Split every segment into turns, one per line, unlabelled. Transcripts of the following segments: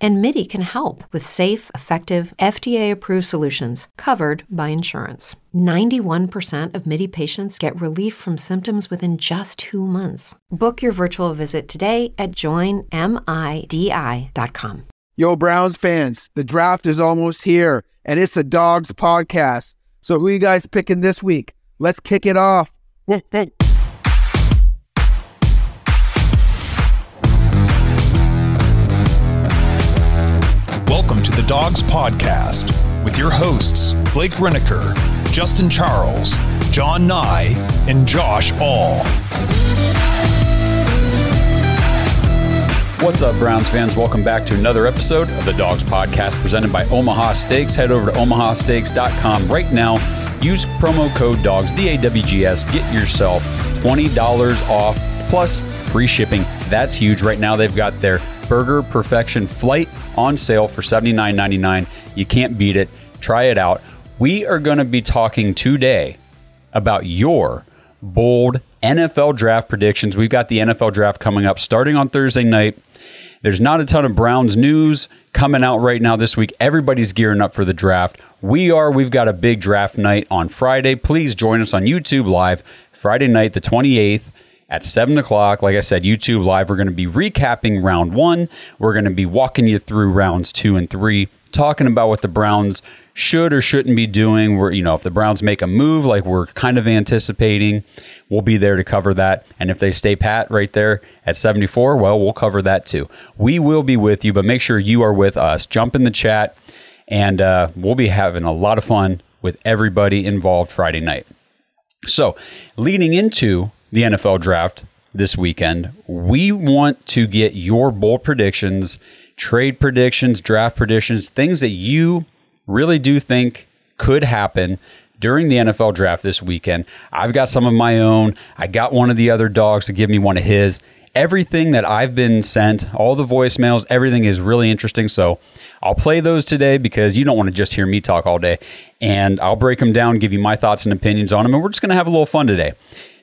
And MIDI can help with safe, effective, FDA approved solutions covered by insurance. 91% of MIDI patients get relief from symptoms within just two months. Book your virtual visit today at joinmidi.com.
Yo, Browns fans, the draft is almost here, and it's the Dawgs podcast. So, who you guys picking this week? Let's kick it off.
Welcome to the Dawgs Podcast with your hosts, Blake Renaker, Justin Charles, John Nye, and Josh All.
What's up, Browns fans? Welcome back to another episode of the Dawgs Podcast presented by Omaha Steaks. Head over to omahasteaks.com right now. Use promo code DAWGS, D A W G S. Get yourself $20 off plus free shipping. That's huge. Right now, they've got their Burger Perfection flight on sale for $79.99. You can't beat it. Try it out. We are going to be talking today about your bold NFL draft predictions. We've got the NFL draft coming up starting on Thursday night. There's not a ton of Browns news coming out right now this week. Everybody's gearing up for the draft. We are. We've got a big draft night on Friday. Please join us on YouTube Live Friday night, the 28th at 7 o'clock. Like I said, YouTube Live, we're going to be recapping round one. We're going to be walking you through rounds two and three, talking about what the Browns should or shouldn't be doing. We're, you know, if the Browns make a move like we're kind of anticipating, we'll be there to cover that. And if they stay pat right there at 74, well, we'll cover that too. We will be with you, but make sure you are with us. Jump in the chat, and uh, we'll be having a lot of fun with everybody involved Friday night. So, leading into the NFL draft this weekend, we want to get your bold predictions, trade predictions, draft predictions, things that you really do think could happen during the NFL draft this weekend. I've got some of my own. I got one of the other dogs to give me one of his. Everything that I've been sent, all the voicemails, everything is really interesting. So I'll play those today because you don't want to just hear me talk all day. And I'll break them down, give you my thoughts and opinions on them. And we're just going to have a little fun today.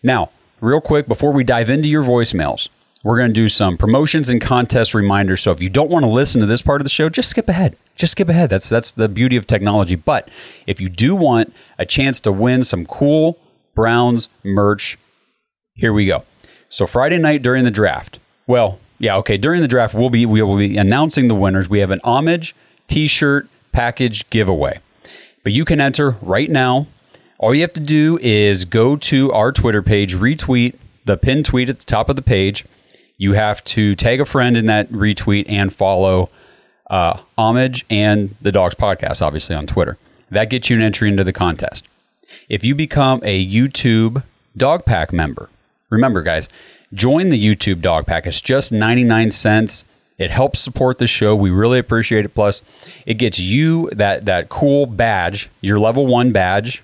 Now, real quick, before we dive into your voicemails, we're going to do some promotions and contest reminders. So if you don't want to listen to this part of the show, just skip ahead. Just skip ahead. That's that's the beauty of technology. But if you do want a chance to win some cool Browns merch, here we go. So Friday night during the draft. Well, yeah, okay. During the draft, we'll be we will be announcing the winners. We have an homage T-shirt package giveaway, but you can enter right now. All you have to do is go to our Twitter page, retweet the pinned tweet at the top of the page. You have to tag a friend in that retweet and follow uh, Homage and the Dawgs Podcast, obviously on Twitter. That gets you an entry into the contest. If you become a YouTube Dog Pack member, remember, guys, join the YouTube Dog Pack. It's just 99 cents. It helps support the show. We really appreciate it. Plus, it gets you that that cool badge, your level one badge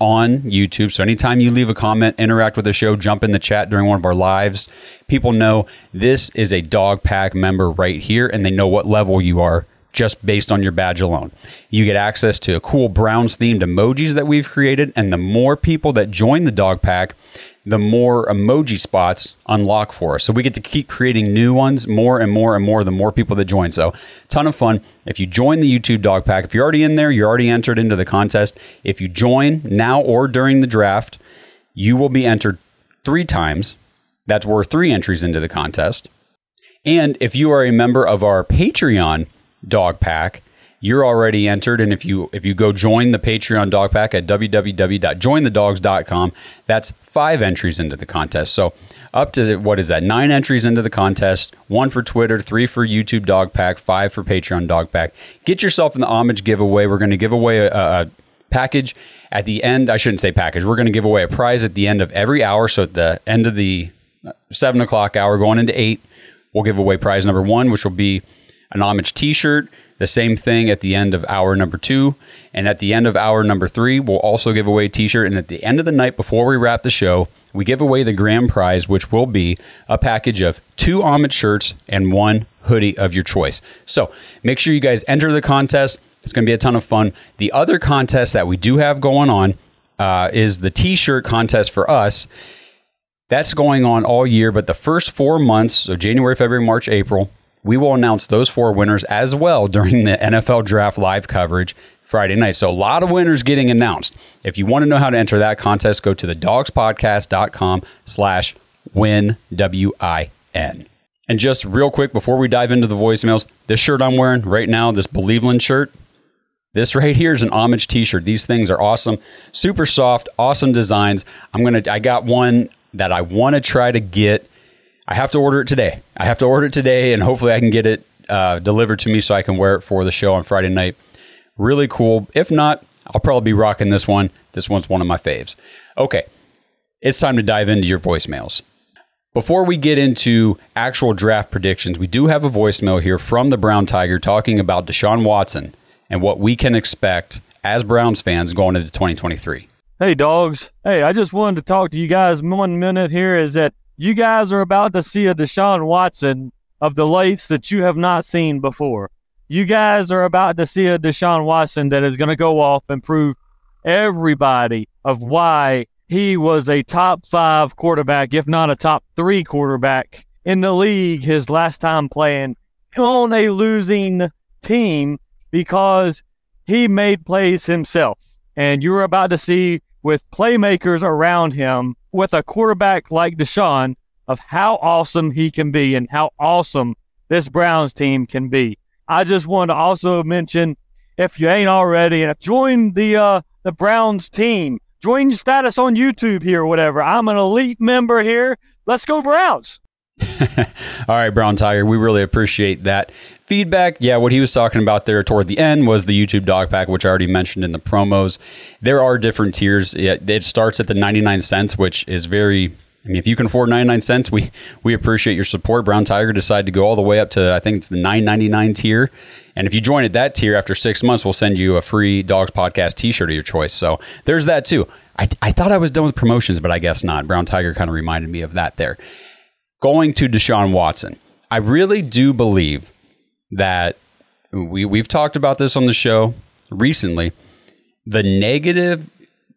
on YouTube. So anytime you leave a comment, interact with the show, jump in the chat during one of our lives, people know this is a dog pack member right here and they know what level you are just based on your badge alone. You get access to cool Browns themed emojis that we've created and the more people that join the dog pack, the more emoji spots unlock for us. So we get to keep creating new ones more and more and more the more people that join. So ton of fun. If you join the YouTube dog pack, if you're already in there, you're already entered into the contest. If you join now or during the draft, you will be entered three times. That's worth three entries into the contest. And if you are a member of our Patreon dog pack, you're already entered. And if you if you go join the patreon dog pack at www.jointhedawgs.com that's five entries into the contest. So up to what is that? Nine entries into the contest. One for twitter three for youtube dog pack five for patreon dog pack. Get yourself in the homage giveaway. We're going to give away a, a package at the end. I shouldn't say package. We're going to give away a prize at the end of every hour. So at the end of the uh, seven o'clock hour going into eight we'll give away prize number one which will be an homage t-shirt the same thing at the end of hour number two. And at the end of hour number three, we'll also give away a t shirt. And at the end of the night, before we wrap the show, we give away the grand prize, which will be a package of two homage shirts and one hoodie of your choice. So make sure you guys enter the contest. It's going to be a ton of fun. The other contest that we do have going on uh, is the t shirt contest for us. That's going on all year, but the first four months, so January, February, March, April, we will announce those four winners as well during the NFL draft live coverage Friday night. So a lot of winners getting announced. If you want to know how to enter that contest, go to the dawgspodcast.com slash win W-I-N. And just real quick before we dive into the voicemails, this shirt I'm wearing right now, this Believeland shirt, this right here is an homage t-shirt. These things are awesome. Super soft, awesome designs. I'm going to I got one that I want to try to get. I have to order it today. I have to order it today and hopefully I can get it uh, delivered to me so I can wear it for the show on Friday night. Really cool. If not, I'll probably be rocking this one. This one's one of my faves. Okay. It's time to dive into your voicemails. Before we get into actual draft predictions, we do have a voicemail here from the Brown Tiger talking about Deshaun Watson and what we can expect as Browns fans going into 2023.
Hey, dogs. Hey, I just wanted to talk to you guys one minute here. Is that you guys are about to see a Deshaun Watson of the lights that you have not seen before. You guys are about to see a Deshaun Watson that is going to go off and prove everybody of why he was a top five quarterback, if not a top three quarterback in the league his last time playing on a losing team because he made plays himself. And you're about to see with playmakers around him, with a quarterback like Deshaun, of how awesome he can be and how awesome this Browns team can be. I just want to also mention, if you ain't already, join the uh, the Browns team. Join your status on YouTube here or whatever. I'm an elite member here. Let's go Browns.
All right, Brown Tiger, we really appreciate that feedback. Yeah, what he was talking about there toward the end was the YouTube dog pack, which I already mentioned in the promos. There are different tiers. It, starts at the 99 cents, which is very I mean, if you can afford 99 cents, we, we appreciate your support. Brown Tiger decided to go all the way up to, I think it's the 999 tier. And if you join at that tier after six months, we'll send you a free Dawgs Podcast t shirt of your choice. So there's that too. I, I thought I was done with promotions, but I guess not. Brown Tiger kind of reminded me of that there. Going to Deshaun Watson, I really do believe that we, we've talked about this on the show recently. The negative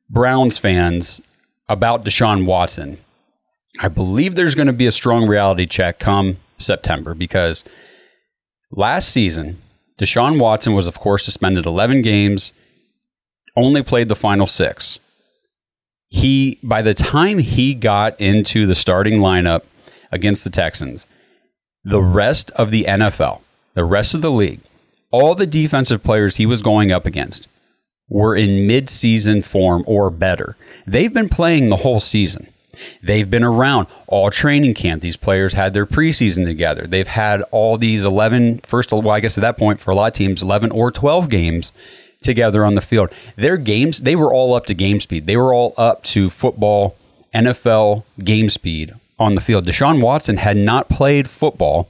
Browns fans about Deshaun Watson I believe there's going to be a strong reality check come September because last season, Deshaun Watson was, of course, suspended 11 games, only played the final six. He, by the time he got into the starting lineup against the Texans, the rest of the NFL, the rest of the league, all the defensive players he was going up against were in midseason form or better. They've been playing the whole season. They've been around all training camp. These players had their preseason together. They've had all these 11, first, well, I guess at that point, for a lot of teams, 11 or 12 games together on the field. Their games, they were all up to game speed. They were all up to football, NFL game speed on the field. Deshaun Watson had not played football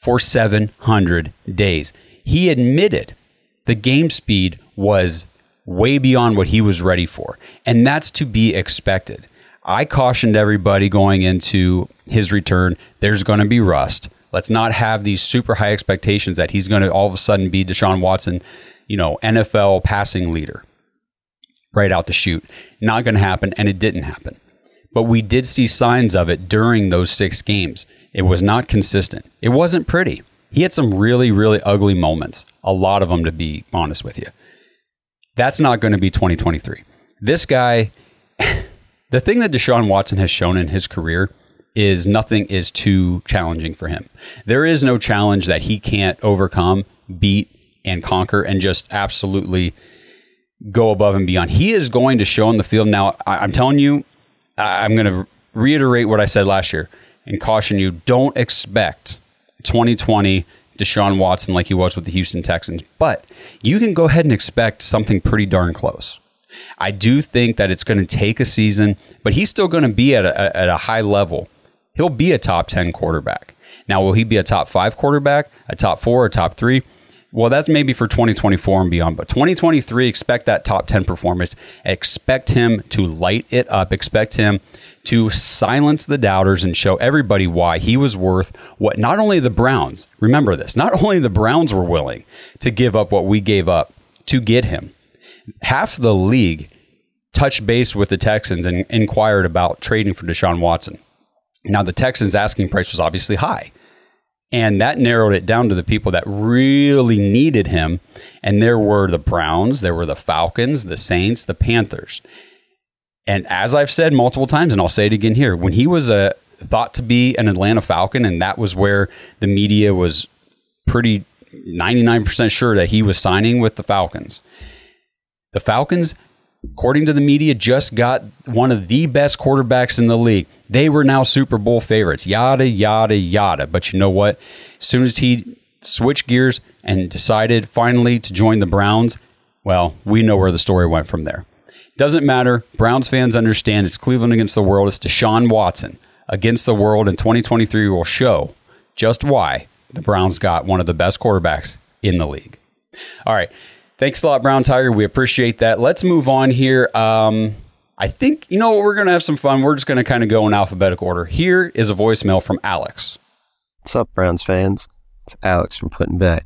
for 700 days. He admitted the game speed was way beyond what he was ready for. And that's to be expected. I cautioned everybody going into his return, there's going to be rust. Let's not have these super high expectations that he's going to all of a sudden be Deshaun Watson, you know, NFL passing leader right out the chute. Not going to happen, and it didn't happen. But we did see signs of it during those six games. It was not consistent. It wasn't pretty. He had some really, really ugly moments, a lot of them, to be honest with you. That's not going to be 2023. This guy the thing that Deshaun Watson has shown in his career is nothing is too challenging for him. There is no challenge that he can't overcome, beat, and conquer, and just absolutely go above and beyond. He is going to show on the field. Now, I'm telling you, I'm going to reiterate what I said last year and caution you don't expect 2020 Deshaun Watson like he was with the Houston Texans, but you can go ahead and expect something pretty darn close. I do think that it's going to take a season, but he's still going to be at a, at a high level. He'll be a top 10 quarterback. Now, will he be a top five quarterback, a top four, a top three? Well, that's maybe for 2024 and beyond, but 2023, expect that top 10 performance. Expect him to light it up. Expect him to silence the doubters and show everybody why he was worth what not only the Browns, remember this, not only the Browns were willing to give up what we gave up to get him. Half the league touched base with the Texans and inquired about trading for Deshaun Watson. Now, the Texans' asking price was obviously high. And that narrowed it down to the people that really needed him. And there were the Browns, there were the Falcons, the Saints, the Panthers. And as I've said multiple times, and I'll say it again here, when he was a thought to be an Atlanta Falcon, and that was where the media was pretty 99% sure that he was signing with the Falcons. The Falcons according to the media, just got one of the best quarterbacks in the league. They were now Super Bowl favorites, yada, yada, yada. But you know what? As soon as he switched gears and decided finally to join the Browns, well, we know where the story went from there. Doesn't matter. Browns fans understand it's Cleveland against the world. It's Deshaun Watson against the world, and 2023 will show just why the Browns got one of the best quarterbacks in the league. All right. Thanks a lot, Brown Tiger. We appreciate that. Let's move on here. Um, I think, you know, what we're going to have some fun. We're just going to kind of go in alphabetical order. Here is a voicemail from Alex.
What's up, Browns fans? It's Alex from Put-in-Bay.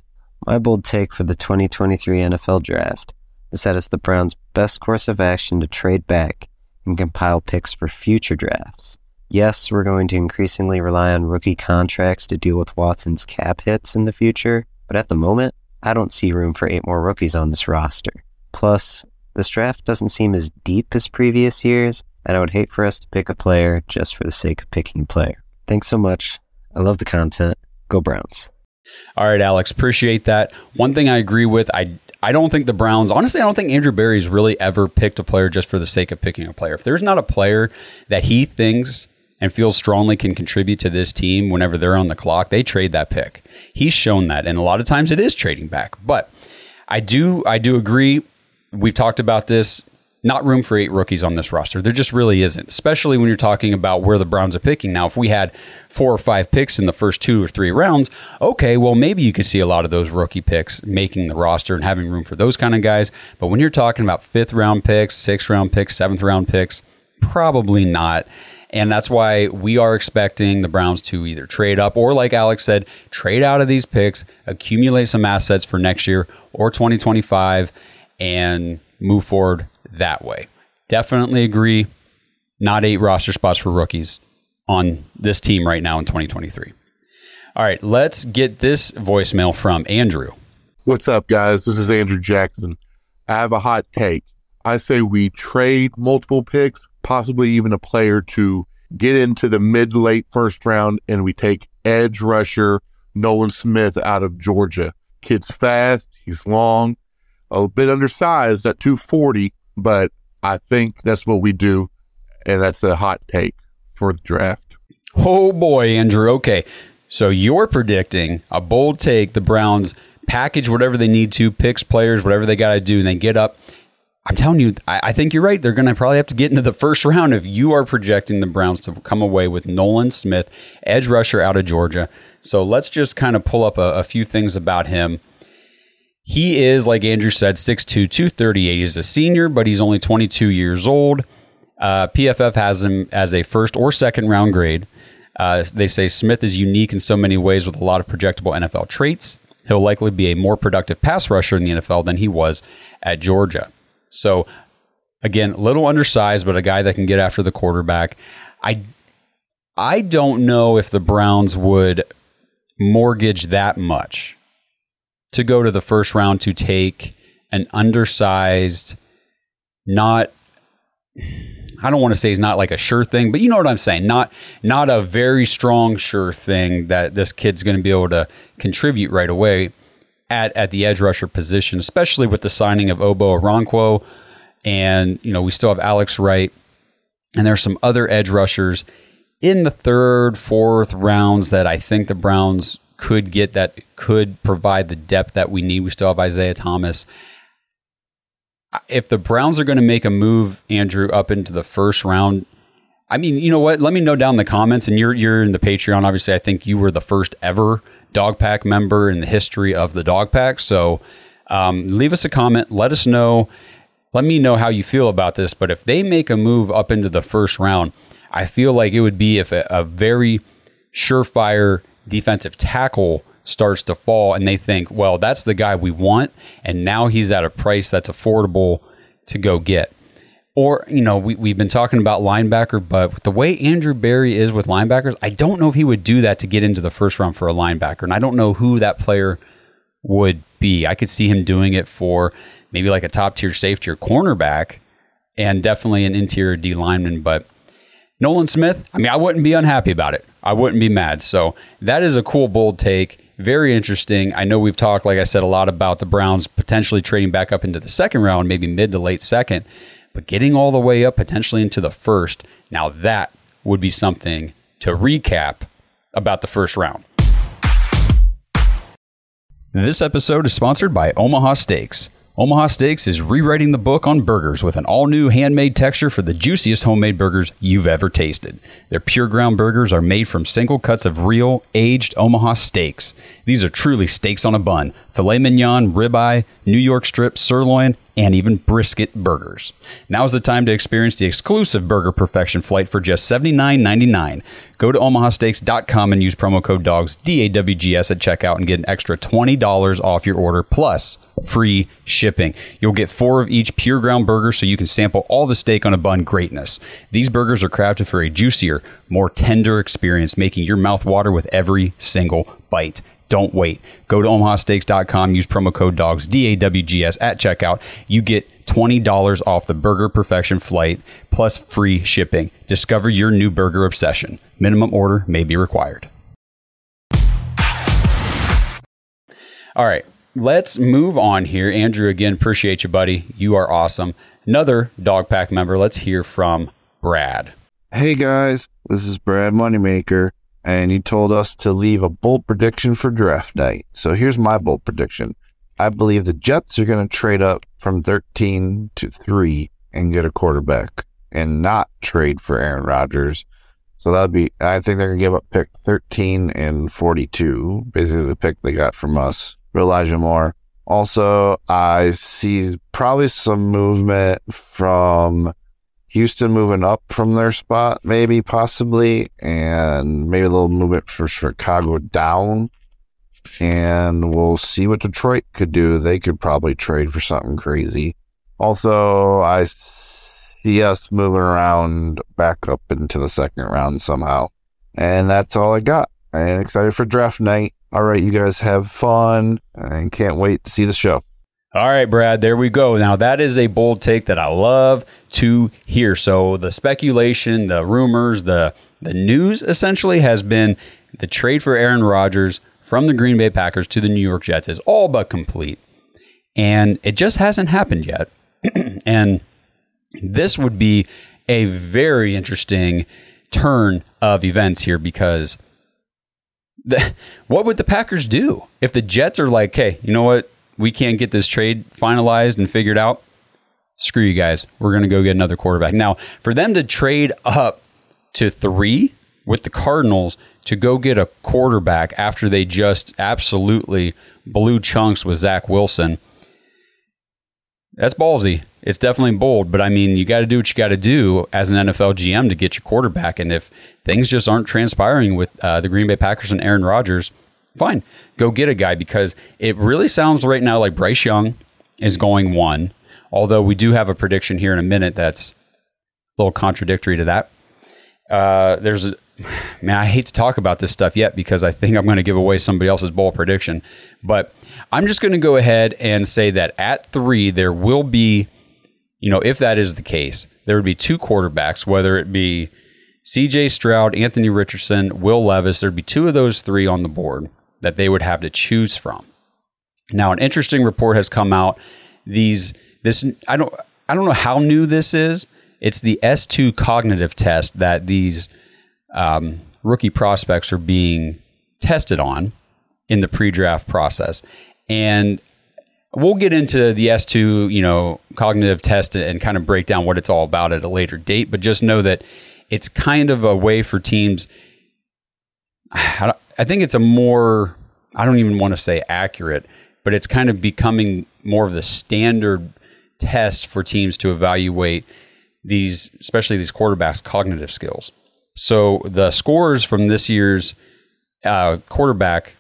My bold take for the 2023 NFL Draft is that it's the Browns' best course of action to trade back and compile picks for future drafts. Yes, we're going to increasingly rely on rookie contracts to deal with Watson's cap hits in the future, but at the moment, I don't see room for eight more rookies on this roster. Plus, this draft doesn't seem as deep as previous years, and I would hate for us to pick a player just for the sake of picking a player. Thanks so much. I love the content. Go Browns.
All right, Alex, appreciate that. One thing I agree with, I I don't think the Browns, honestly, I don't think Andrew Berry's really ever picked a player just for the sake of picking a player. If there's not a player that he thinks and feels strongly can contribute to this team whenever they're on the clock, they trade that pick. He's shown that, and a lot of times it is trading back. But I do, I do agree. We've talked about this. Not room for eight rookies on this roster. There just really isn't, especially when you're talking about where the Browns are picking. Now, if we had four or five picks in the first two or three rounds, okay, well, maybe you could see a lot of those rookie picks making the roster and having room for those kind of guys. But when you're talking about fifth round picks, sixth round picks, seventh round picks, probably not. And that's why we are expecting the Browns to either trade up or, like Alex said, trade out of these picks, accumulate some assets for next year or 2025, and move forward that way. Definitely agree. Not eight roster spots for rookies on this team right now in 2023. All right, let's get this voicemail from Andrew.
What's up, guys? This is Andrew Jackson. I have a hot take. I say we trade multiple picks possibly even a player to get into the mid late first round, and we take edge rusher Nolan Smith out of Georgia. Kid's fast, he's long, a bit undersized at 240, but I think that's what we do, and that's a hot take for the draft.
Oh boy, Andrew. Okay. So you're predicting a bold take. The Browns package whatever they need to, picks players, whatever they got to do, and they get up I'm telling you, I, I think you're right. They're going to probably have to get into the first round if you are projecting the Browns to come away with Nolan Smith, edge rusher out of Georgia. So let's just kind of pull up a, a few things about him. He is, like Andrew said, 6'2, 238. He's a senior, but he's only 22 years old. Uh, PFF has him as a first or second round grade. Uh, they say Smith is unique in so many ways with a lot of projectable NFL traits. He'll likely be a more productive pass rusher in the NFL than he was at Georgia. So again, little undersized, but a guy that can get after the quarterback. I I don't know if the Browns would mortgage that much to go to the first round to take an undersized, not I don't want to say he's not like a sure thing, but you know what I'm saying. Not not a very strong sure thing that this kid's going to be able to contribute right away at, at the edge rusher position, especially with the signing of Ogbo Okoronkwo. And, you know, we still have Alex Wright. And there's some other edge rushers in the third, fourth rounds that I think the Browns could get that could provide the depth that we need. We still have Isaiah Thomas. If the Browns are going to make a move, Andrew, up into the first round, I mean, you know what? Let me know down in the comments. And you're you're in the Patreon. Obviously, I think you were the first ever dog pack member in the history of the dog pack. So um, leave us a comment. Let us know. Let me know how you feel about this. But if they make a move up into the first round, I feel like it would be if a, a very surefire defensive tackle starts to fall and they think, well, that's the guy we want. And now he's at a price that's affordable to go get. Or, you know, we, we've been talking about linebacker, but the way Andrew Berry is with linebackers, I don't know if he would do that to get into the first round for a linebacker. And I don't know who that player would be. I could see him doing it for maybe like a top tier safety or cornerback and definitely an interior D lineman. But Nolan Smith, I mean, I wouldn't be unhappy about it. I wouldn't be mad. So that is a cool, bold take. Very interesting. I know we've talked, like I said, a lot about the Browns potentially trading back up into the second round, maybe mid to late second. But getting all the way up potentially into the first, now that would be something to recap about the first round. This episode is sponsored by Omaha Steaks. Omaha Steaks is rewriting the book on burgers with an all new handmade texture for the juiciest homemade burgers you've ever tasted. Their pure ground burgers are made from single cuts of real, aged Omaha steaks. These are truly steaks on a bun filet mignon, ribeye, New York strip, sirloin, and even brisket burgers. Now is the time to experience the exclusive Burger Perfection flight for just $79.99. Go to omahasteaks.com and use promo code DAWGS, D-A-W-G-S at checkout and get an extra $20 off your order plus free shipping. You'll get four of each pure ground burger so you can sample all the steak on a bun greatness. These burgers are crafted for a juicier, more tender experience, making your mouth water with every single bite. Don't wait. Go to omahasteaks.com, use promo code DAWGS, D A W G S, at checkout. You get $20 off the Burger Perfection flight plus free shipping. Discover your new burger obsession. Minimum order may be required. All right, let's move on here. Andrew, again, appreciate you, buddy. You are awesome. Another Dog Pack member. Let's hear from Brad.
Hey guys, this is Brad Moneymaker and he told us to leave a bold prediction for draft night. So here's my bold prediction. I believe the Jets are going to trade up from 13 to 3 and get a quarterback and not trade for Aaron Rodgers. So that'd be, I think they're going to give up pick 13 and 42, basically the pick they got from us for Elijah Moore. Also, I see probably some movement from Houston moving up from their spot, maybe, possibly, and maybe a little movement for Chicago down. And we'll see what Detroit could do. They could probably trade for something crazy. Also, I see us moving around back up into the second round somehow. And that's all I got. And excited for draft night. All right, you guys have fun and can't wait to see the show.
All right, Brad, there we go. Now, that is a bold take that I love to hear. So, the speculation, the rumors, the, the news essentially has been the trade for Aaron Rodgers from the Green Bay Packers to the New York Jets is all but complete. And it just hasn't happened yet. and this would be a very interesting turn of events here because the, what would the Packers do if the Jets are like, hey, you know what? We can't get this trade finalized and figured out, screw you guys. We're going to go get another quarterback. Now, for them to trade up to three with the Cardinals to go get a quarterback after they just absolutely blew chunks with Zach Wilson, that's ballsy. It's definitely bold, but I mean, you got to do what you got to do as an NFL GM to get your quarterback. And if things just aren't transpiring with uh, the Green Bay Packers and Aaron Rodgers, fine, go get a guy because it really sounds right now like Bryce Young is going one. Although we do have a prediction here in a minute that's a little contradictory to that. Uh, there's a man, I hate to talk about this stuff yet because I think I'm going to give away somebody else's bowl prediction. But I'm just going to go ahead and say that at three, there will be, you know, if that is the case, there would be two quarterbacks, whether it be CJ Stroud, Anthony Richardson, Will Levis. There'd be two of those three on the board that they would have to choose from. Now, an interesting report has come out. These this I don't I don't know how new this is. It's the S2 cognitive test that these um, rookie prospects are being tested on in the pre-draft process, and we'll get into the S2 you know cognitive test and kind of break down what it's all about at a later date. But just know that it's kind of a way for teams. think it's a more I don't even want to say accurate, but it's kind of becoming more of the standard test for teams to evaluate these, especially these quarterbacks' cognitive skills. So the scores from this year's uh, quarterback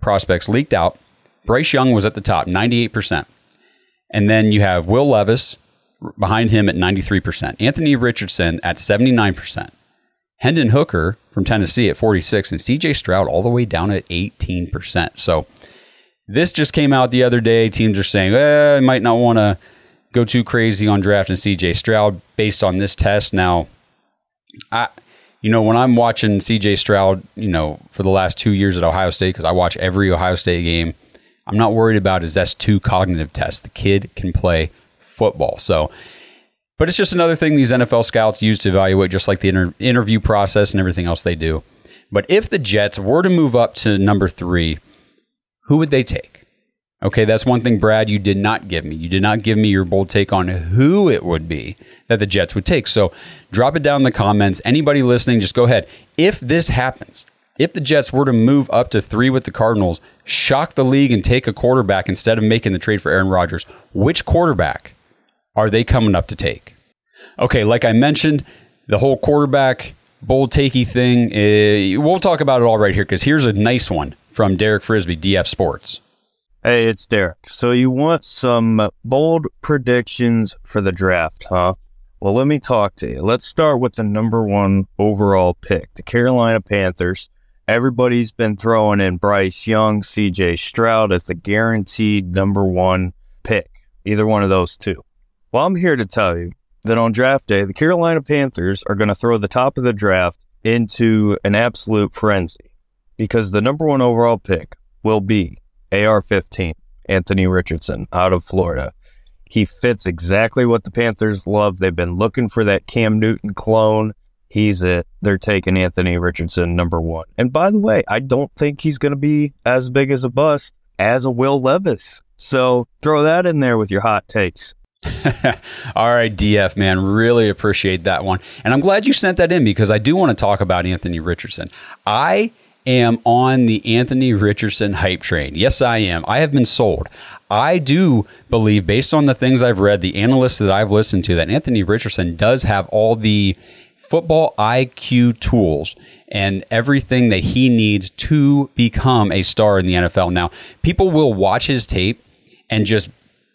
prospects leaked out. Bryce Young was at the top, 98%. And then you have Will Levis behind him at 93%. Anthony Richardson at 79%. Hendon Hooker from Tennessee at 46 and CJ Stroud all the way down at 18%. So this just came out the other day. Teams are saying, eh, I might not want to go too crazy on drafting CJ Stroud based on this test. Now, I you know, when I'm watching CJ Stroud, you know, for the last two years at Ohio State, because I watch every Ohio State game, I'm not worried about his S2 cognitive test. The kid can play football. So, but it's just another thing these NFL scouts use to evaluate, just like the inter- interview process and everything else they do. But if the Jets were to move up to number three, who would they take? Okay, that's one thing, Brad, you did not give me. You did not give me your bold take on who it would be that the Jets would take. So drop it down in the comments. Anybody listening, just go ahead. If this happens, if the Jets were to move up to three with the Cardinals, shock the league and take a quarterback instead of making the trade for Aaron Rodgers, which quarterback are they coming up to take? Okay, like I mentioned, the whole quarterback bold takey thing, uh, we'll talk about it all right here because here's a nice one from Derek Frisbee, DF Sports.
Hey, it's Derek. So you want some bold predictions for the draft, huh? Well, let me talk to you. Let's start with the number one overall pick, the Carolina Panthers. Everybody's been throwing in Bryce Young, CJ Stroud as the guaranteed number one pick, either one of those two. Well, I'm here to tell you that on draft day, the Carolina Panthers are going to throw the top of the draft into an absolute frenzy because the number one overall pick will be AR 15, Anthony Richardson out of Florida. He fits exactly what the Panthers love. They've been looking for that Cam Newton clone. He's it. They're taking Anthony Richardson number one. And by the way, I don't think he's going to be as big as a bust as a Will Levis. So throw that in there with your hot takes.
All right, DF, man, really appreciate that one. And I'm glad you sent that in because I do want to talk about Anthony Richardson. I am on the Anthony Richardson hype train. Yes, I am. I have been sold. I do believe, based on the things I've read, the analysts that I've listened to, that Anthony Richardson does have all the football IQ tools and everything that he needs to become a star in the NFL. Now, people will watch his tape and just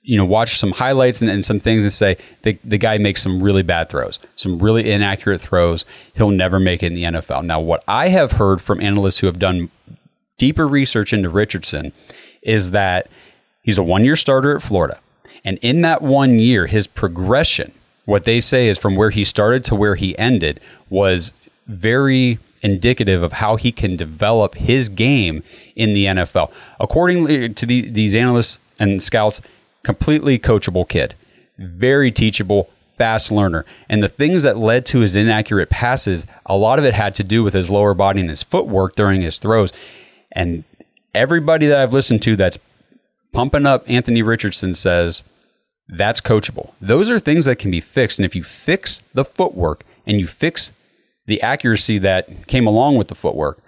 you know, watch some highlights and, and, some things and say the, the guy makes some really bad throws, some really inaccurate throws. He'll never make it in the NFL. Now, what I have heard from analysts who have done deeper research into Richardson is that he's a one year starter at Florida. And in that one year, his progression, what they say is from where he started to where he ended, was very indicative of how he can develop his game in the NFL. According to the, these analysts and scouts, completely coachable kid, very teachable, fast learner. And the things that led to his inaccurate passes, a lot of it had to do with his lower body and his footwork during his throws. And everybody that I've listened to that's pumping up Anthony Richardson says that's coachable. Those are things that can be fixed. And if you fix the footwork and you fix the accuracy that came along with the footwork,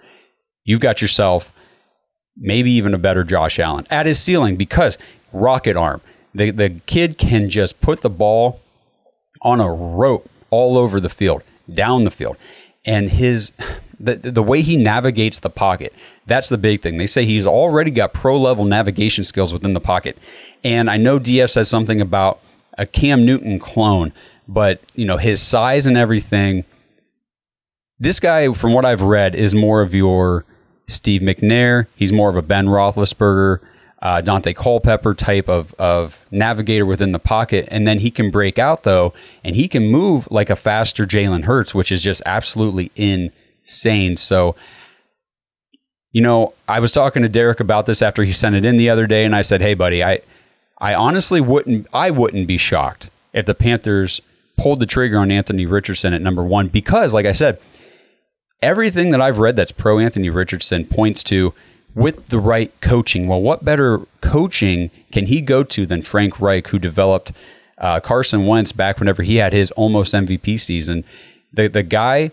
you've got yourself maybe even a better Josh Allen at his ceiling because rocket arm. The, the kid can just put the ball on a rope all over the field, down the field. And his the, the way he navigates the pocket, that's the big thing. They say he's already got pro level navigation skills within the pocket. And I know DF says something about a Cam Newton clone, but you know, his size and everything. This guy, from what I've read, is more of your Steve McNair. He's more of a Ben Roethlisberger uh, Daunte Culpepper type of, of navigator within the pocket. And then he can break out, though, and he can move like a faster Jalen Hurts, which is just absolutely insane. So, you know, I was talking to Derek about this after he sent it in the other day, and I said, hey, buddy, I, I honestly wouldn't, I wouldn't be shocked if the Panthers pulled the trigger on Anthony Richardson at number one because, like I said, everything that I've read that's pro Anthony Richardson points to with the right coaching. Well, what better coaching can he go to than Frank Reich, who developed uh, Carson Wentz back whenever he had his almost MVP season? The the guy,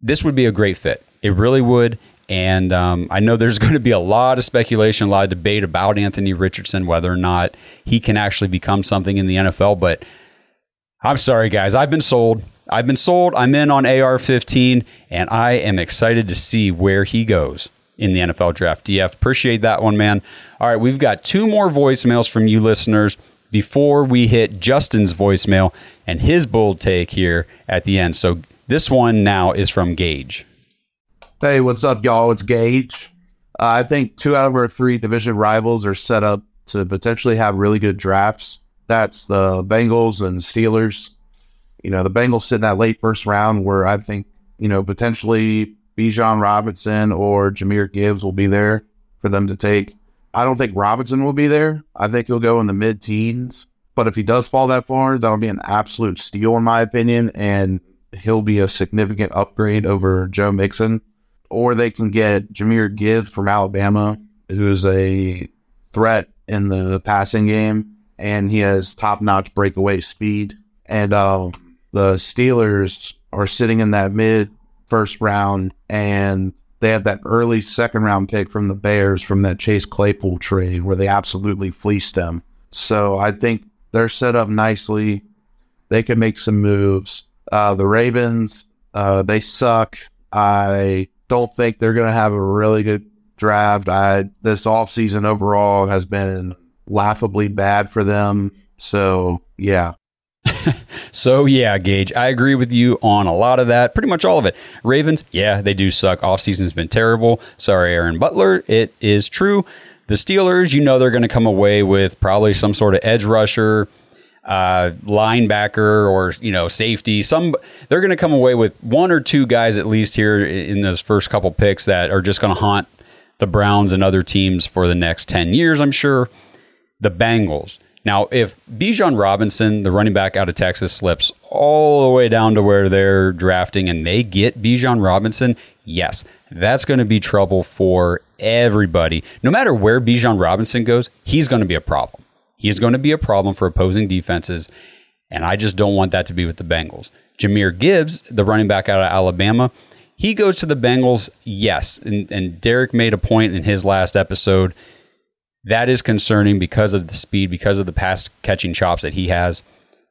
this would be a great fit. It really would. And um, I know there's going to be a lot of speculation, a lot of debate about Anthony Richardson, whether or not he can actually become something in the NFL. But I'm sorry, guys. I've been sold. I've been sold. I'm in on AR 15, and I am excited to see where he goes in the NFL draft. DF, appreciate that one, man. All right, we've got two more voicemails from you listeners before we hit Justin's voicemail and his bold take here at the end. So this one now is from Gage.
Hey, what's up, y'all? It's Gage. Uh, I think two out of our three division rivals are set up to potentially have really good drafts. That's the Bengals and Steelers. You know, the Bengals sit in that late first round where I think, you know, potentially Bijan Robinson or Jahmyr Gibbs will be there for them to take. I don't think Robinson will be there. I think he'll go in the mid teens. But if he does fall that far, that'll be an absolute steal, in my opinion. And he'll be a significant upgrade over Joe Mixon. Or they can get Jahmyr Gibbs from Alabama, who's a threat in the passing game. And he has top notch breakaway speed. And uh, the Steelers are sitting in that mid first round. And they have that early second round pick from the Bears from that Chase Claypool trade where they absolutely fleeced them. So I think they're set up nicely. They can make some moves. Uh, the Ravens, uh, they suck. I don't think they're going to have a really good draft. I this offseason overall has been laughably bad for them. So, yeah.
so yeah, Gage, I agree with you on a lot of that, pretty much all of it. Ravens, yeah, they do suck. Offseason's been terrible. Sorry, Aaron Butler. It is true. The Steelers, you know, they're going to come away with probably some sort of edge rusher, uh, linebacker, or you know, safety. Some they're going to come away with one or two guys at least here in those first couple picks that are just going to haunt the Browns and other teams for the next ten years. I'm sure. The Bengals. Now, if Bijan Robinson, the running back out of Texas, slips all the way down to where they're drafting and they get Bijan Robinson, yes, that's going to be trouble for everybody. No matter where Bijan Robinson goes, he's going to be a problem. He's going to be a problem for opposing defenses. And I just don't want that to be with the Bengals. Jahmyr Gibbs, the running back out of Alabama, he goes to the Bengals, yes. And, and Derek made a point in his last episode that is concerning because of the speed, because of the pass catching chops that he has.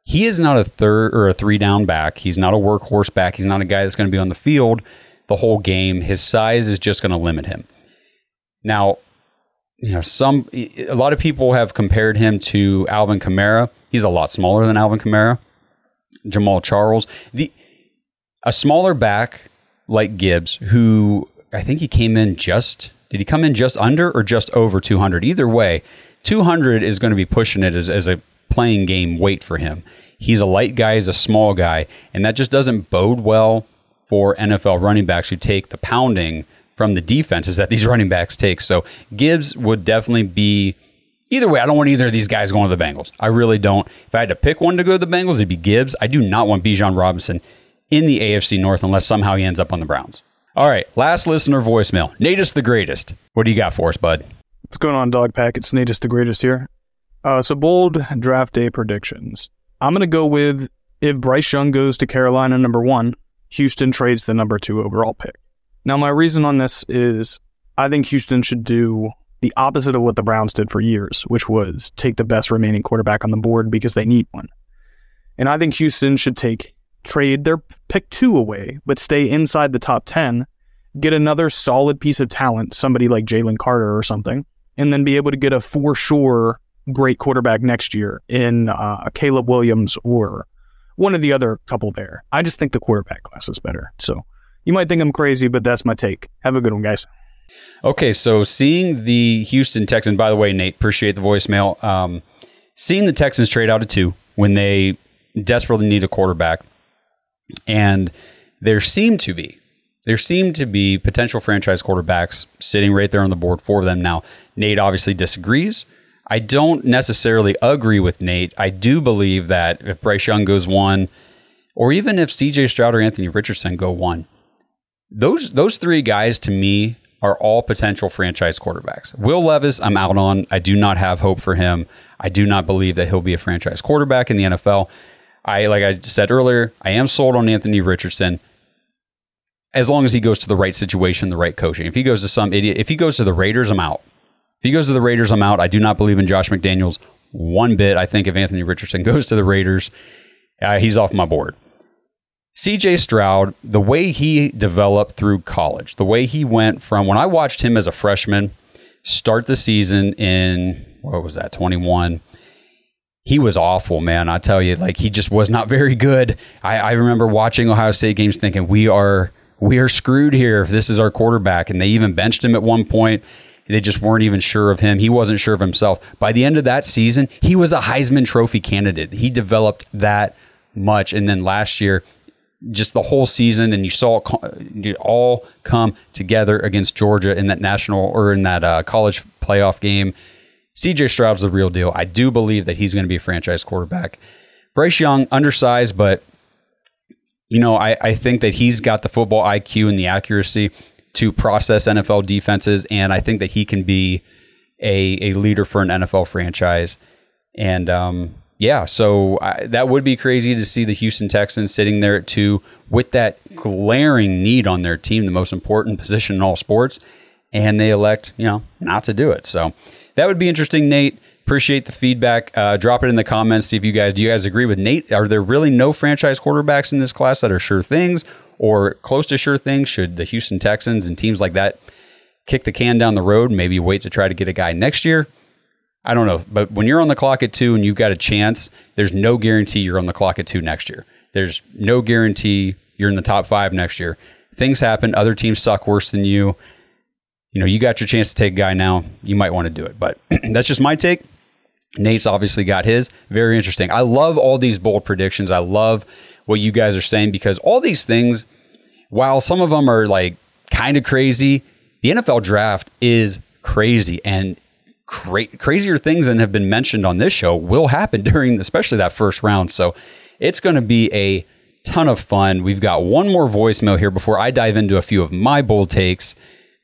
He is not a third or a three down back. He's not a workhorse back. He's not a guy that's going to be on the field the whole game. His size is just going to limit him. Now, you know, some a lot of people have compared him to Alvin Kamara. He's a lot smaller than Alvin Kamara. Jamaal Charles, the a smaller back like Gibbs, who I think he came in just did he come in just under or just over 200? Either way, 200 is going to be pushing it as, as a playing game weight for him. He's a light guy, he's a small guy, and that just doesn't bode well for NFL running backs who take the pounding from the defenses that these running backs take. So Gibbs would definitely be either way. I don't want either of these guys going to the Bengals. I really don't. If I had to pick one to go to the Bengals, it'd be Gibbs. I do not want Bijan Robinson in the AFC North unless somehow he ends up on the Browns. All right, last listener voicemail. Natus the greatest. What do you got for us, bud?
What's going on, Dog Pack? It's Natus the greatest here. Uh, so bold draft day predictions. I'm gonna go with if Bryce Young goes to Carolina number one, Houston trades the number two overall pick. Now, my reason on this is I think Houston should do the opposite of what the Browns did for years, which was take the best remaining quarterback on the board because they need one. And I think Houston should take trade their pick two away, but stay inside the top 10, get another solid piece of talent, somebody like Jalen Carter or something, and then be able to get a for sure great quarterback next year in uh, Caleb Williams or one of the other couple there. I just think the quarterback class is better. So you might think I'm crazy, but that's my take. Have a good one, guys.
Okay, so seeing the Houston Texans, by the way, Nate, appreciate the voicemail. Um, seeing the Texans trade out of two when they desperately need a quarterback, and there seem to be there seem to be potential franchise quarterbacks sitting right there on the board for them. Now, Nate obviously disagrees. I don't necessarily agree with Nate. I do believe that if Bryce Young goes one, or even if CJ Stroud or Anthony Richardson go one, those those three guys to me are all potential franchise quarterbacks. Will Levis, I'm out on. I do not have hope for him. I do not believe that he'll be a franchise quarterback in the NFL. I like I said earlier, I am sold on Anthony Richardson. as long as he goes to the right situation, the right coaching. If he goes to some idiot, if he goes to the Raiders, I'm out. If he goes to the Raiders, I'm out. I do not believe in Josh McDaniels one bit. I think if Anthony Richardson goes to the Raiders, uh, he's off my board. CJ Stroud, the way he developed through college, the way he went from when I watched him as a freshman start the season in, what was that, 21, he was awful, man. I tell you, like he just was not very good. I, I remember watching Ohio State games thinking we are we are screwed here if this is our quarterback. And they even benched him at one point. They just weren't even sure of him. He wasn't sure of himself. By the end of that season, he was a Heisman Trophy candidate. He developed that much. And then last year, just the whole season, and you saw it all come together against Georgia in that national or in that uh, college playoff game. CJ Stroud's the real deal. I do believe that he's going to be a franchise quarterback. Bryce Young, undersized, but you know, I, I think that he's got the football IQ and the accuracy to process NFL defenses, and I think that he can be a a leader for an NFL franchise. And um, yeah, so I, that would be crazy to see the Houston Texans sitting there at two with that glaring need on their team, the most important position in all sports, and they elect, you know, not to do it. So that would be interesting, Nate. Appreciate the feedback. Uh, drop it in the comments. See if you guys do you guys agree with Nate? Are there really no franchise quarterbacks in this class that are sure things or close to sure things? Should the Houston Texans and teams like that kick the can down the road? Maybe wait to try to get a guy next year. I don't know. But when you're on the clock at two and you've got a chance, there's no guarantee you're on the clock at two next year. There's no guarantee you're in the top five next year. Things happen. Other teams suck worse than you. You know, you got your chance to take a guy now. You might want to do it. But that's just my take. Nate's obviously got his. Very interesting. I love all these bold predictions. I love what you guys are saying because all these things, while some of them are like kind of crazy, the NFL draft is crazy. And cra- crazier things than have been mentioned on this show will happen during, especially that first round. So it's going to be a ton of fun. We've got one more voicemail here before I dive into a few of my bold takes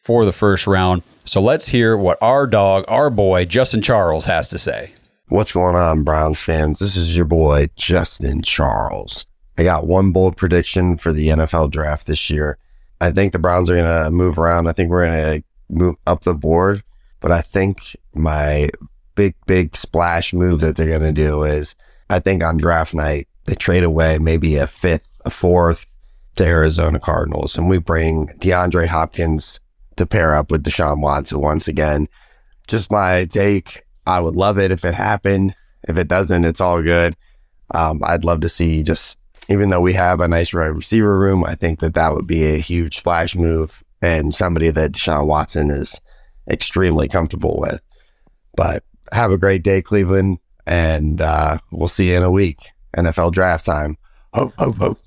for the first round. So let's hear what our dog, our boy, Justin Charles has to say.
What's going on, Browns fans? This is your boy, Justin Charles. I got one bold prediction for the NFL draft this year. I think the Browns are going to move around. I think we're going to move up the board. But I think my big, big splash move that they're going to do is I think on draft night, they trade away maybe a fifth, a fourth to Arizona Cardinals. And we bring DeAndre Hopkins to pair up with Deshaun Watson once again. Just my take. I would love it if it happened. If it doesn't, it's all good. Um, I'd love to see just, even though we have a nice receiver room, I think that that would be a huge splash move and somebody that Deshaun Watson is extremely comfortable with. But have a great day, Cleveland, and uh, we'll see you in a week. NFL draft time. Ho, ho, ho.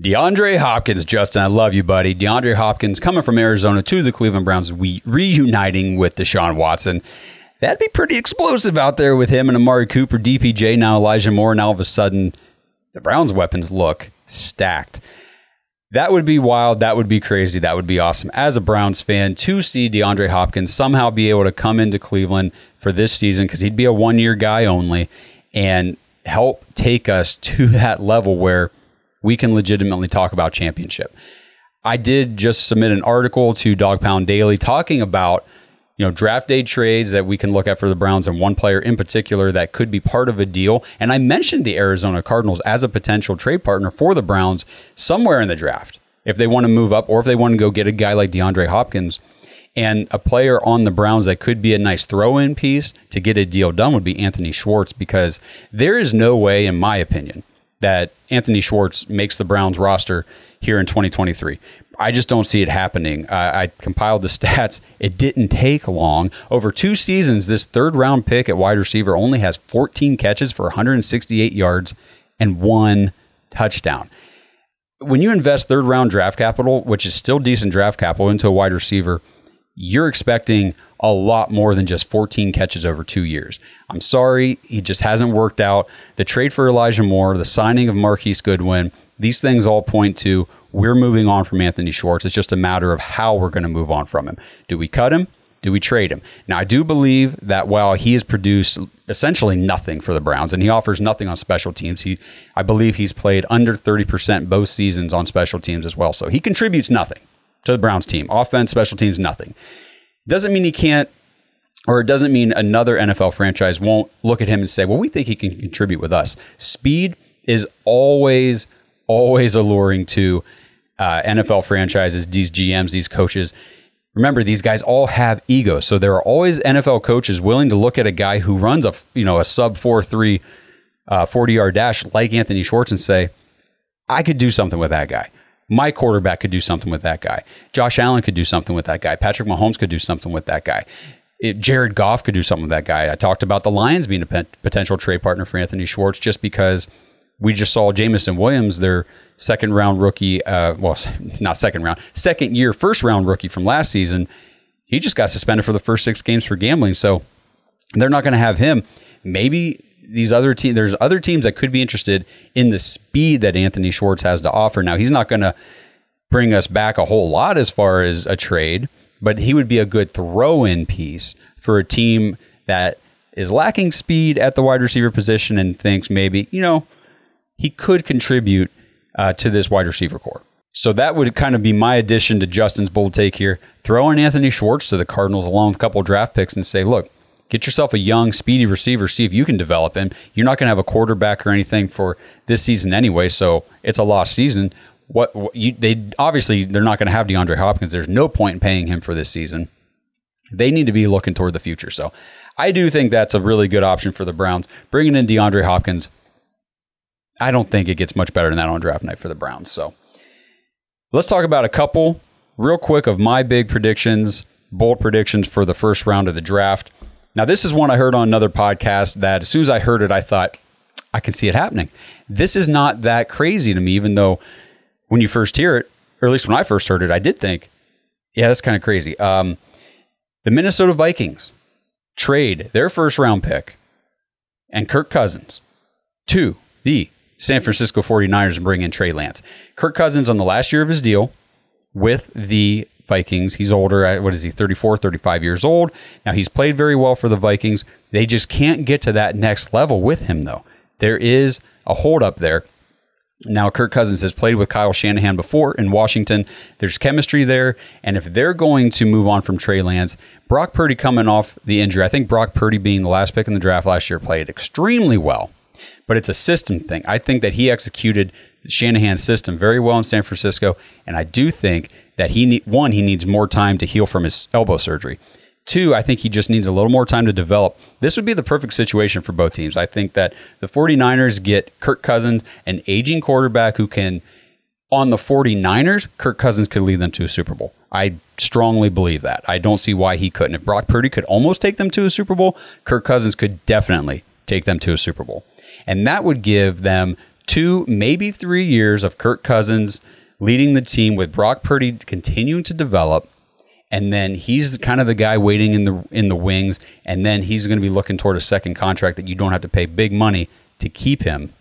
DeAndre Hopkins, Justin, I love you, buddy. DeAndre Hopkins coming from Arizona to the Cleveland Browns, we reuniting with Deshaun Watson. That'd be pretty explosive out there with him and Amari Cooper, DPJ, now Elijah Moore, and all of a sudden the Browns' weapons look stacked. That would be wild. That would be crazy. That would be awesome. As a Browns fan, to see DeAndre Hopkins somehow be able to come into Cleveland for this season, because he'd be a one year guy only, and help take us to that level where we can legitimately talk about championship. I did just submit an article to Dawg Pound Daily talking about you know, draft day trades that we can look at for the Browns and one player in particular that could be part of a deal. And I mentioned the Arizona Cardinals as a potential trade partner for the Browns somewhere in the draft if they want to move up or if they want to go get a guy like DeAndre Hopkins. And a player on the Browns that could be a nice throw in piece to get a deal done would be Anthony Schwartz because there is no way, in my opinion, that Anthony Schwartz makes the Browns roster here in 2023. I just don't see it happening. I compiled the stats. It didn't take long. Over two seasons, this third round pick at wide receiver only has 14 catches for 168 yards and one touchdown. When you invest third round draft capital, which is still decent draft capital, into a wide receiver, you're expecting a lot more than just 14 catches over two years. I'm sorry, he just hasn't worked out. The trade for Elijah Moore, the signing of Marquise Goodwin, these things all point to we're moving on from Anthony Schwartz. It's just a matter of how we're going to move on from him. Do we cut him? Do we trade him? Now, I do believe that while he has produced essentially nothing for the Browns and he offers nothing on special teams, he, I believe he's played under 30% both seasons on special teams as well. So he contributes nothing to the Browns team. Offense, special teams, nothing. Doesn't mean he can't, or it doesn't mean another NFL franchise won't look at him and say, well, we think he can contribute with us. Speed is always, always alluring to uh, NFL franchises, these GMs, these coaches. Remember, these guys all have egos, so there are always NFL coaches willing to look at a guy who runs a you know a sub four three, uh, forty yard dash like Anthony Schwartz and say, I could do something with that guy. My quarterback could do something with that guy. Josh Allen could do something with that guy. Patrick Mahomes could do something with that guy. It, Jared Goff could do something with that guy. I talked about the Lions being a potential trade partner for Anthony Schwartz just because we just saw Jameson Williams, their second round rookie, uh, well, not second round, second year, first round rookie from last season. He just got suspended for the first six games for gambling. So they're not going to have him. Maybe these other teams, there's other teams that could be interested in the speed that Anthony Schwartz has to offer. Now, he's not going to bring us back a whole lot as far as a trade, but he would be a good throw in piece for a team that is lacking speed at the wide receiver position and thinks maybe, you know, he could contribute uh, to this wide receiver corps. So that would kind of be my addition to Justin's bold take here. Throw in Anthony Schwartz to the Cardinals along with a couple draft picks and say, look, get yourself a young, speedy receiver, see if you can develop him. You're not going to have a quarterback or anything for this season anyway, so it's a lost season. What, what you, they obviously they're not going to have DeAndre Hopkins. There's no point in paying him for this season. They need to be looking toward the future. So I do think that's a really good option for the Browns. Bringing in DeAndre Hopkins, I don't think it gets much better than that on draft night for the Browns. So let's talk about a couple real quick of my big predictions, bold predictions for the first round of the draft. Now, this is one I heard on another podcast that as soon as I heard it, I thought, I can see it happening. This is not that crazy to me, even though when you first hear it, or at least when I first heard it, I did think, yeah, that's kind of crazy. Um, the Minnesota Vikings trade their first round pick and Kirk Cousins to the San Francisco 49ers and bring in Trey Lance. Kirk Cousins on the last year of his deal with the Vikings. He's older. What is he, 34, 35 years old? Now, he's played very well for the Vikings. They just can't get to that next level with him, though. There is a holdup there. Now, Kirk Cousins has played with Kyle Shanahan before in Washington. There's chemistry there. And if they're going to move on from Trey Lance, Brock Purdy coming off the injury, I think Brock Purdy being the last pick in the draft last year played extremely well but it's a system thing. I think that he executed Shanahan's system very well in San Francisco, and I do think that he need, one he needs more time to heal from his elbow surgery. Two, I think he just needs a little more time to develop. This would be the perfect situation for both teams. I think that the 49ers get Kirk Cousins, an aging quarterback who can on the 49ers, Kirk Cousins could lead them to a Super Bowl. I strongly believe that. I don't see why he couldn't. If Brock Purdy could almost take them to a Super Bowl, Kirk Cousins could definitely take them to a Super Bowl. And that would give them two, maybe three years of Kirk Cousins leading the team with Brock Purdy continuing to develop. And then he's kind of the guy waiting in the in the wings, and then he's going to be looking toward a second contract that you don't have to pay big money to keep him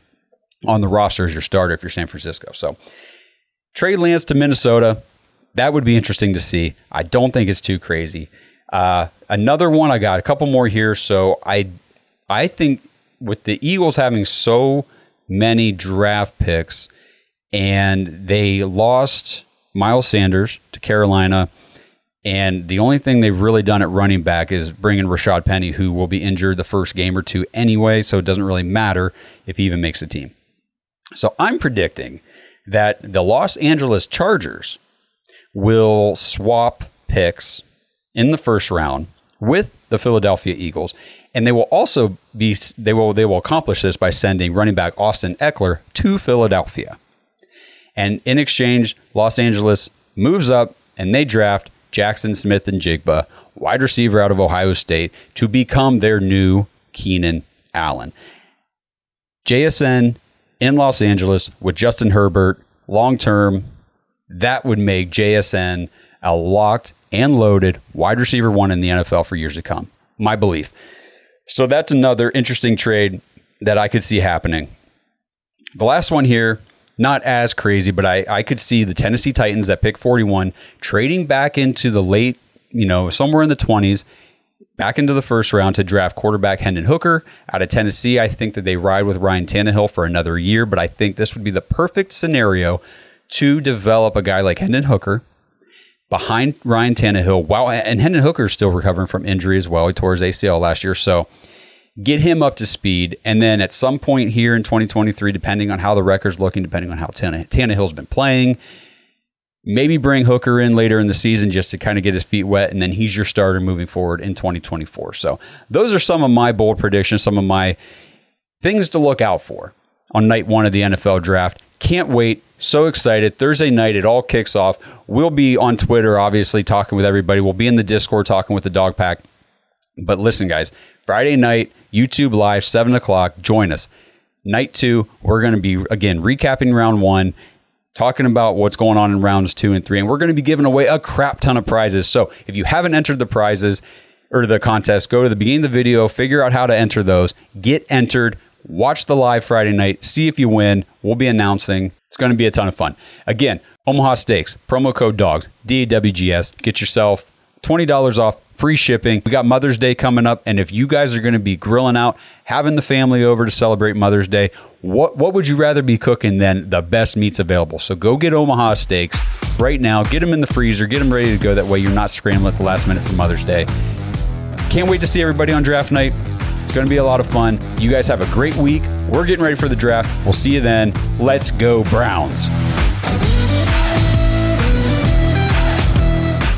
on the roster as your starter if you're San Francisco. So trade Lance to Minnesota, that would be interesting to see. I don't think it's too crazy. Uh, another one I got a couple more here. So I I think with the Eagles having so many draft picks and they lost Miles Sanders to Carolina. And the only thing they've really done at running back is bring in Rashad Penny, who will be injured the first game or two anyway. So it doesn't really matter if he even makes the team. So I'm predicting that the Los Angeles Chargers will swap picks in the first round with the Philadelphia Eagles and they will also be they will they will accomplish this by sending running back Austin Ekeler to Philadelphia. And in exchange, Los Angeles moves up and they draft Jackson Smith-Njigba, wide receiver out of Ohio State, to become their new Keenan Allen. JSN in Los Angeles with Justin Herbert long term, that would make JSN a locked and loaded wide receiver one in the NFL for years to come. My belief. So that's another interesting trade that I could see happening. The last one here, not as crazy, but I, I could see the Tennessee Titans at pick 41 trading back into the late you know, somewhere in the 20s back into the first round to draft quarterback Hendon Hooker out of Tennessee. I think that they ride with Ryan Tannehill for another year, but I think this would be the perfect scenario to develop a guy like Hendon Hooker behind Ryan Tannehill. Wow, and Hendon Hooker is still recovering from injury as well. He tore his ACL last year, so get him up to speed, and then at some point here in 2023, depending on how the record's looking, depending on how Tannehill's been playing, maybe bring Hooker in later in the season just to kind of get his feet wet, and then he's your starter moving forward in 2024. So those are some of my bold predictions, some of my things to look out for on night one of the NFL draft. Can't wait. So excited. Thursday night, it all kicks off. We'll be on Twitter, obviously, talking with everybody. We'll be in the Discord talking with the dog pack. But listen, guys, Friday night, YouTube Live, 7 o'clock. Join us. Night two, we're going to be, again, recapping round one talking about what's going on in rounds two and three. And we're going to be giving away a crap ton of prizes. So if you haven't entered the prizes or the contest, go to the beginning of the video, figure out how to enter those, get entered, watch the live Friday night, see if you win. We'll be announcing. It's going to be a ton of fun. Again, Omaha Steaks, promo code DOGS, DAWGS. Get yourself $20 off free shipping. We got Mother's Day coming up, and if you guys are going to be grilling out, having the family over to celebrate Mother's Day, what what would you rather be cooking than the best meats available? So go get Omaha Steaks right now. Get them in the freezer. Get them ready to go. That way you're not scrambling at the last minute for Mother's Day. Can't wait to see everybody on draft night. It's going to be a lot of fun. You guys have a great week. We're getting ready for the draft. We'll see you then. Let's go Browns.